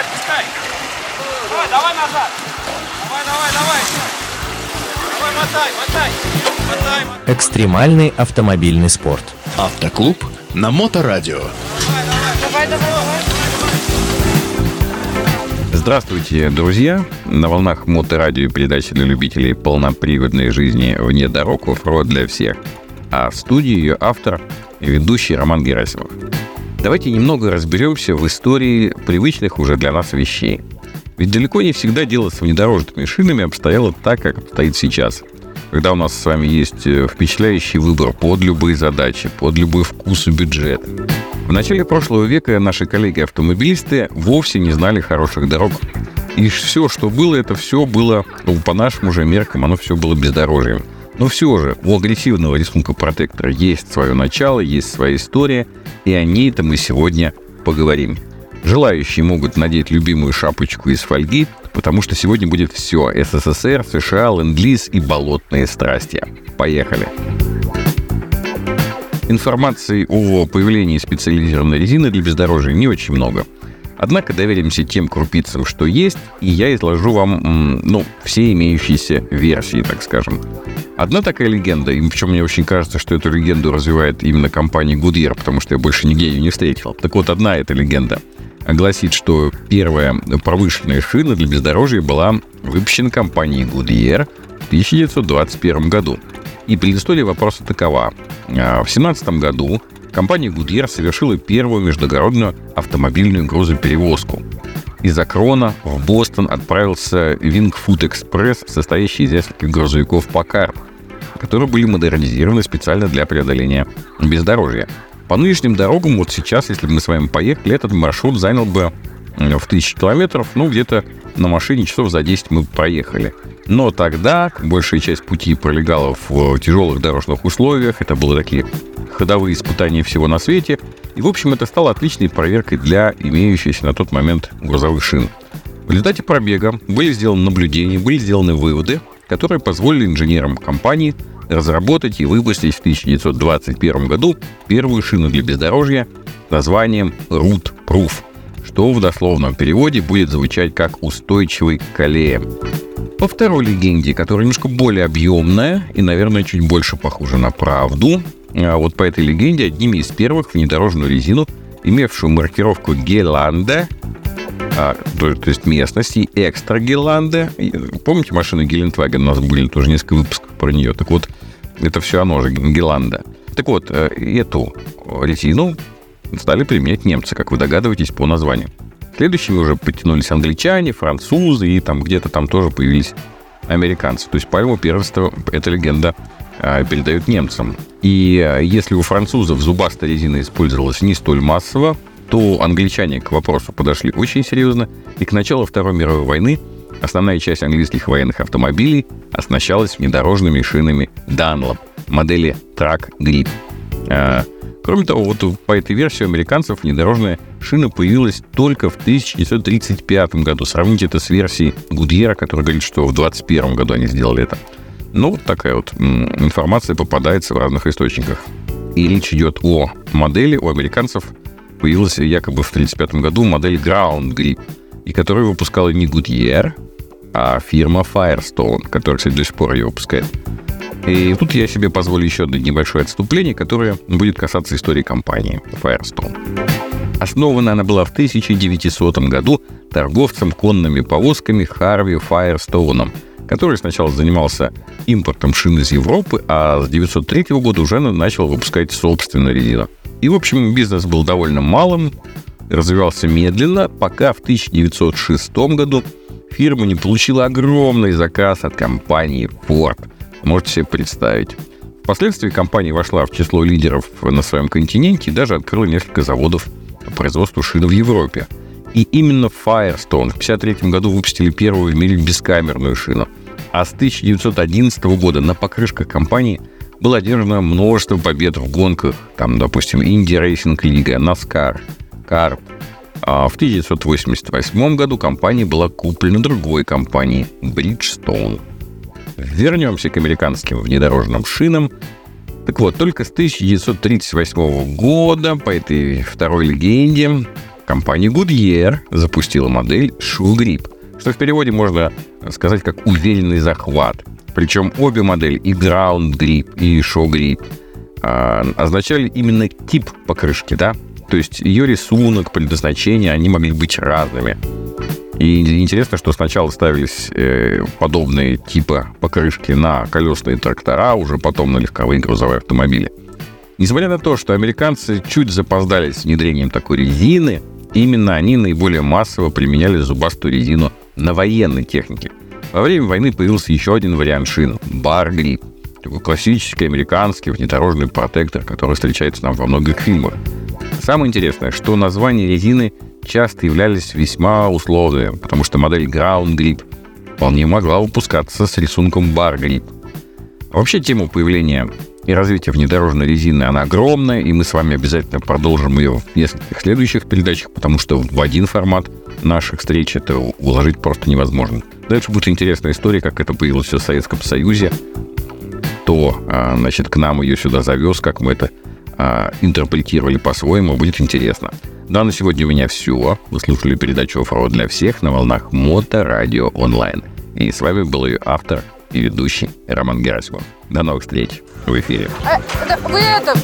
отпускай. Давай, давай назад. Давай, давай, давай. Давай, мотай, мотай. Мотай, мотай. Экстремальный автомобильный спорт. Автоклуб на Моторадио. Давай, давай, давай. Здравствуйте, друзья! На волнах моторадио и передачи для любителей полноприводной жизни вне дорог оффроуд для всех. А в студии ее автор и ведущий Роман Герасимов. Давайте немного разберемся в истории привычных уже для нас вещей. Ведь далеко не всегда дело с внедорожными шинами обстояло так, как обстоит сейчас. Когда у нас с вами есть э, впечатляющий выбор под любые задачи, под любой вкус и бюджет. В начале прошлого века наши коллеги-автомобилисты вовсе не знали хороших дорог. И все, что было, это все было, ну, по нашим уже меркам, оно все было бездорожьем. Но все же, у агрессивного рисунка протектора есть свое начало, есть своя история, и о ней-то мы сегодня поговорим. Желающие могут надеть любимую шапочку из фольги, потому что сегодня будет все – СССР, США, ленд-лиз и болотные страсти. Поехали! Информации о появлении специализированной резины для бездорожья не очень много. Однако доверимся тем крупицам, что есть, и я изложу вам, ну, все имеющиеся версии, так скажем. Одна такая легенда, и причем мне очень кажется, что эту легенду развивает именно компания Goodyear, потому что я больше нигде ее не встретил. Так вот, одна эта легенда гласит, что первая промышленная шина для бездорожья была выпущена компанией Goodyear в 1921 году. И предыстория вопроса такова. А, В 17 году компания Goodyear совершила первую междугородную автомобильную грузоперевозку. Из Акрона в Бостон отправился Wingfoot Express, состоящий из нескольких грузовиков Packard, которые были модернизированы специально для преодоления бездорожья. По нынешним дорогам, вот сейчас, если бы мы с вами поехали, этот маршрут занял бы в тысячи километров, ну, где-то на машине часов за 10 мы проехали. Но тогда большая часть пути пролегала в тяжелых дорожных условиях. Это были такие ходовые испытания всего на свете. И, в общем, это стало отличной проверкой для имеющихся на тот момент грузовых шин. В результате пробега были сделаны наблюдения, были сделаны выводы, которые позволили инженерам компании разработать и выпустить в 1921 году первую шину для бездорожья с названием Root Proof, что в дословном переводе будет звучать как «устойчивый к колеям». По второй легенде, которая немножко более объемная и, наверное, чуть больше похожа на правду, а вот по этой легенде одними из первых внедорожную резину, имевшую маркировку Геланда, а, то, то есть местность, и экстра Геланда. Помните машину Гелендваген? У нас были тоже несколько выпусков про нее. Так вот, это все оно же, Геланда. Так вот, э, эту резину стали применять немцы, как вы догадываетесь по названию. Следующими уже подтянулись англичане, французы, и там где-то там тоже появились американцы. То есть пальму первенства эта легенда а, передают немцам. И а, если у французов зубастая резина использовалась не столь массово, то англичане к вопросу подошли очень серьезно, и к началу Второй мировой войны основная часть английских военных автомобилей оснащалась внедорожными шинами Dunlop модели Track Grip. Кроме того, вот по этой версии у американцев внедорожная шина появилась только в 1935 году. Сравните это с версией Гудьера, которая говорит, что в 2021 году они сделали это. Ну, вот такая вот информация попадается в разных источниках. И речь идет о модели у американцев. Появилась якобы в 1935 году модель Ground Grip, и которую выпускала не Goodyear, а фирма Firestone, которая, кстати, до сих пор ее выпускает. И тут я себе позволю еще одно небольшое отступление, которое будет касаться истории компании Firestone. Основана она была в 1900 году торговцем конными повозками Харви Файерстоуном, который сначала занимался импортом шин из Европы, а с 1903 года уже начал выпускать собственную резину. И, в общем, бизнес был довольно малым, развивался медленно, пока в 1906 году фирма не получила огромный заказ от компании Ford – Можете себе представить. Впоследствии компания вошла в число лидеров на своем континенте и даже открыла несколько заводов по производству шин в Европе. И именно Firestone в 1953 году выпустили первую в мире бескамерную шину. А с 1911 года на покрышках компании было одержано множество побед в гонках. Там, допустим, Indy Racing Лига, NASCAR, CART. А в 1988 году компания была куплена другой компанией Bridgestone. Вернемся к американским внедорожным шинам. Так вот, только с 1938 года, по этой второй легенде, компания Goodyear запустила модель Sure Grip, что в переводе можно сказать как «уверенный захват». Причем обе модели, и Ground Grip, и Shoe Grip, а, означали именно тип покрышки, да? То есть ее рисунок, предназначение, они могли быть разными. И интересно, что сначала ставились э, подобные типа покрышки на колесные трактора, уже потом на легковые грузовые автомобили. Несмотря на то, что американцы чуть запоздали с внедрением такой резины, именно они наиболее массово применяли зубастую резину на военной технике. Во время войны появился еще один вариант шин – бар-грип. Такой классический американский внедорожный протектор, который встречается нам во многих фильмах. Самое интересное, что названия резины часто являлись весьма условными, потому что модель Ground Grip вполне могла выпускаться с рисунком Bar Grip. Вообще тему появления и развития внедорожной резины, она огромная, и мы с вами обязательно продолжим ее в нескольких следующих передачах, потому что в один формат наших встреч это уложить просто невозможно. Дальше будет интересная история, как это появилось все в Советском Союзе, кто, а, значит, к нам ее сюда завез, как мы это а, интерпретировали по-своему, будет интересно. Да, на сегодня у меня все. Вы слушали передачу «Оффроуд для всех» на волнах Моторадио онлайн. И с вами был ее автор и ведущий Роман Герасимов. До новых встреч в эфире. Э, вы это,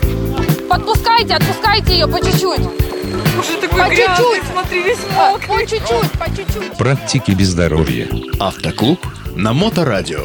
подпускайте, отпускайте ее по чуть-чуть. Уже такой По грязный, чуть-чуть. смотри, весь А, мокрый. По чуть-чуть, по чуть-чуть. Практики без здоровья. Автоклуб на Моторадио.